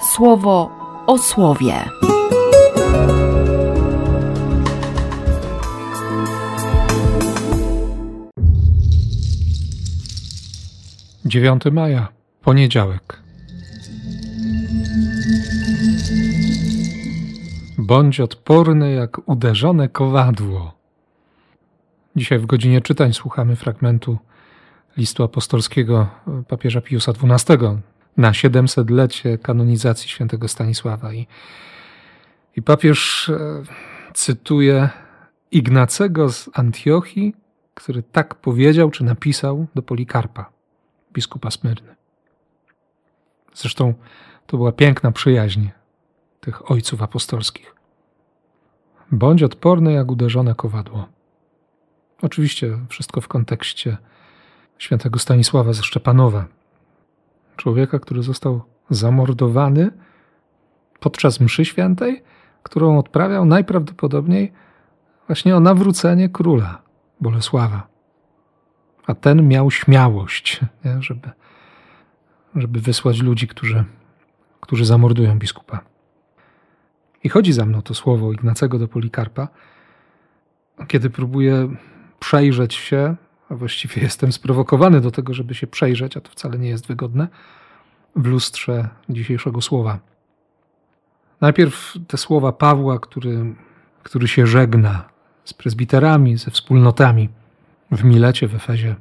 słowo o słowie. 9 maja, poniedziałek. Bądź odporny jak uderzone kowadło. Dzisiaj w godzinie czytań słuchamy fragmentu listu apostolskiego papieża Piusa XII na 700-lecie kanonizacji świętego Stanisława. I, i papież e, cytuje Ignacego z Antiochii, który tak powiedział czy napisał do Polikarpa biskupa Smyrny. Zresztą to była piękna przyjaźń tych ojców apostolskich. Bądź odporny jak uderzone kowadło. Oczywiście wszystko w kontekście świętego Stanisława ze Szczepanowa, człowieka, który został zamordowany podczas mszy świętej, którą odprawiał najprawdopodobniej właśnie o nawrócenie króla Bolesława a ten miał śmiałość, nie? Żeby, żeby wysłać ludzi, którzy, którzy zamordują biskupa. I chodzi za mną to słowo Ignacego do Polikarpa, kiedy próbuję przejrzeć się, a właściwie jestem sprowokowany do tego, żeby się przejrzeć, a to wcale nie jest wygodne, w lustrze dzisiejszego słowa. Najpierw te słowa Pawła, który, który się żegna z prezbiterami, ze wspólnotami w Milecie, w Efezie.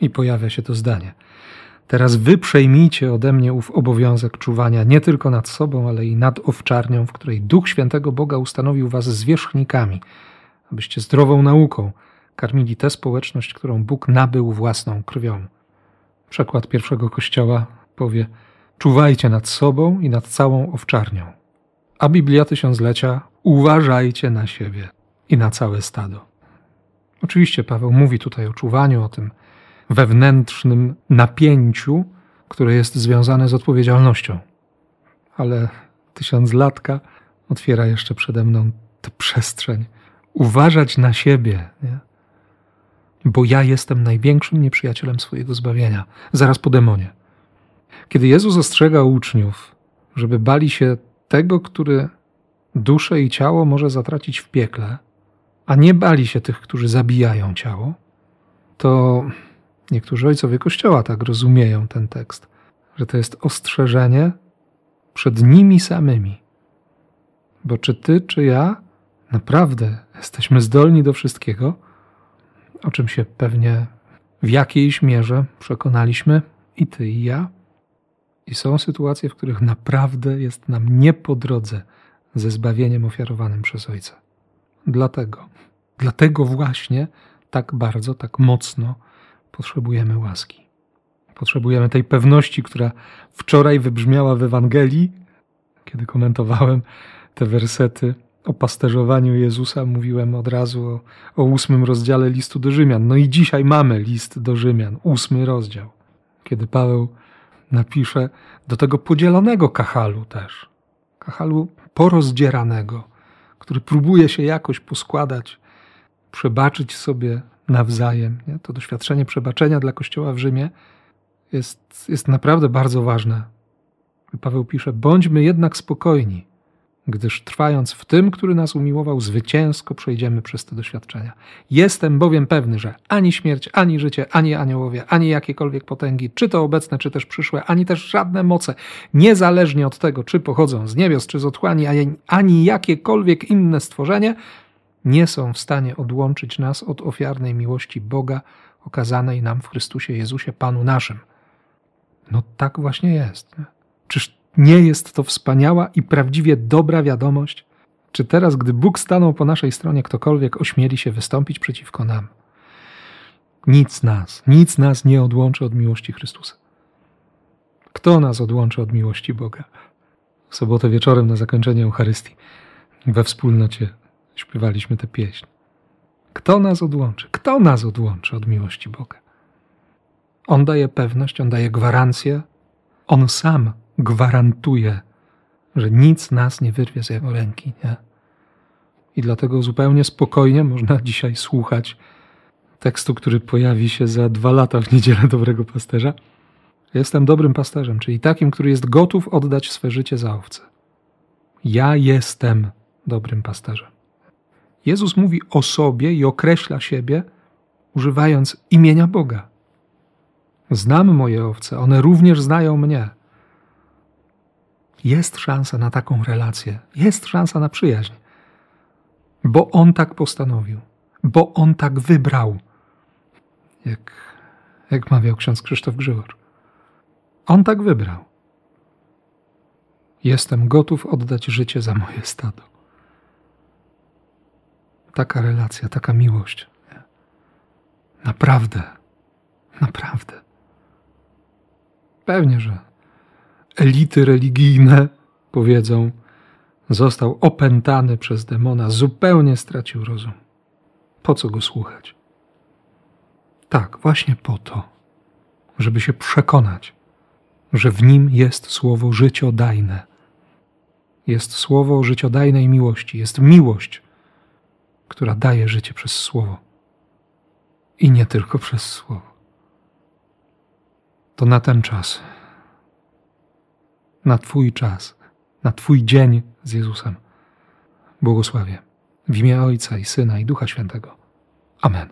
I pojawia się to zdanie. Teraz wy przejmijcie ode mnie ów obowiązek czuwania nie tylko nad sobą, ale i nad owczarnią, w której Duch Świętego Boga ustanowił was zwierzchnikami, abyście zdrową nauką karmili tę społeczność, którą Bóg nabył własną krwią. Przekład pierwszego kościoła powie: Czuwajcie nad sobą i nad całą owczarnią. A Biblia Tysiąclecia: Uważajcie na siebie i na całe stado. Oczywiście Paweł mówi tutaj o czuwaniu, o tym wewnętrznym napięciu, które jest związane z odpowiedzialnością. Ale tysiąclatka otwiera jeszcze przede mną tę przestrzeń. Uważać na siebie, nie? Bo ja jestem największym nieprzyjacielem swojego zbawienia, zaraz po demonie. Kiedy Jezus ostrzega uczniów, żeby bali się tego, który duszę i ciało może zatracić w piekle, a nie bali się tych, którzy zabijają ciało, to niektórzy ojcowie Kościoła tak rozumieją ten tekst, że to jest ostrzeżenie przed nimi samymi. Bo czy ty, czy ja naprawdę jesteśmy zdolni do wszystkiego, o czym się pewnie w jakiejś mierze przekonaliśmy i ty, i ja. I są sytuacje, w których naprawdę jest nam nie po drodze ze zbawieniem ofiarowanym przez Ojca. Dlatego, dlatego właśnie tak bardzo, tak mocno potrzebujemy łaski. Potrzebujemy tej pewności, która wczoraj wybrzmiała w Ewangelii, kiedy komentowałem te wersety o pasterzowaniu Jezusa, mówiłem od razu o, o ósmym rozdziale listu do Rzymian. No i dzisiaj mamy list do Rzymian, ósmy rozdział, kiedy Paweł napisze do tego podzielonego kachalu też, kachalu porozdzieranego, który próbuje się jakoś poskładać, przebaczyć sobie nawzajem. Nie? To doświadczenie przebaczenia dla Kościoła w Rzymie jest, jest naprawdę bardzo ważne. Paweł pisze: Bądźmy jednak spokojni, gdyż trwając w tym, który nas umiłował, zwycięsko przejdziemy przez te doświadczenia. Jestem bowiem pewny, że ani śmierć, ani życie, ani aniołowie, ani jakiekolwiek potęgi, czy to obecne, czy też przyszłe, ani też żadne moce, niezależnie od tego, czy pochodzą z niebios, czy z otchłani, ani jakiekolwiek inne stworzenie, nie są w stanie odłączyć nas od ofiarnej miłości Boga okazanej nam w Chrystusie Jezusie, Panu naszym. No tak właśnie jest. Czyż nie jest to wspaniała i prawdziwie dobra wiadomość? Czy teraz, gdy Bóg stanął po naszej stronie, ktokolwiek ośmieli się wystąpić przeciwko nam? Nic nas, nic nas nie odłączy od miłości Chrystusa. Kto nas odłączy od miłości Boga? W sobotę wieczorem na zakończenie Eucharystii we wspólnocie śpiewaliśmy tę pieśń. Kto nas odłączy? Kto nas odłączy od miłości Boga? On daje pewność, on daje gwarancję, on sam gwarantuje, że nic nas nie wyrwie z jego ręki. Nie? I dlatego zupełnie spokojnie można dzisiaj słuchać tekstu, który pojawi się za dwa lata w niedzielę Dobrego Pasterza. Jestem dobrym pasterzem, czyli takim, który jest gotów oddać swe życie za owce. Ja jestem dobrym pasterzem. Jezus mówi o sobie i określa siebie, używając imienia Boga. Znam moje owce, one również znają mnie. Jest szansa na taką relację, jest szansa na przyjaźń, bo On tak postanowił, bo On tak wybrał, jak, jak mawiał ksiądz Krzysztof Grzywor. On tak wybrał. Jestem gotów oddać życie za moje stado. Taka relacja, taka miłość. Naprawdę, naprawdę. Pewnie, że elity religijne powiedzą, został opętany przez demona, zupełnie stracił rozum. Po co go słuchać? Tak, właśnie po to, żeby się przekonać, że w nim jest słowo życiodajne. Jest słowo życiodajnej miłości, jest miłość, która daje życie przez słowo. I nie tylko przez słowo. To na ten czas, na Twój czas, na Twój dzień z Jezusem. Błogosławię. W imię Ojca i Syna i Ducha Świętego. Amen.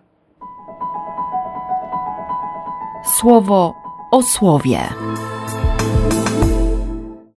Słowo o słowie.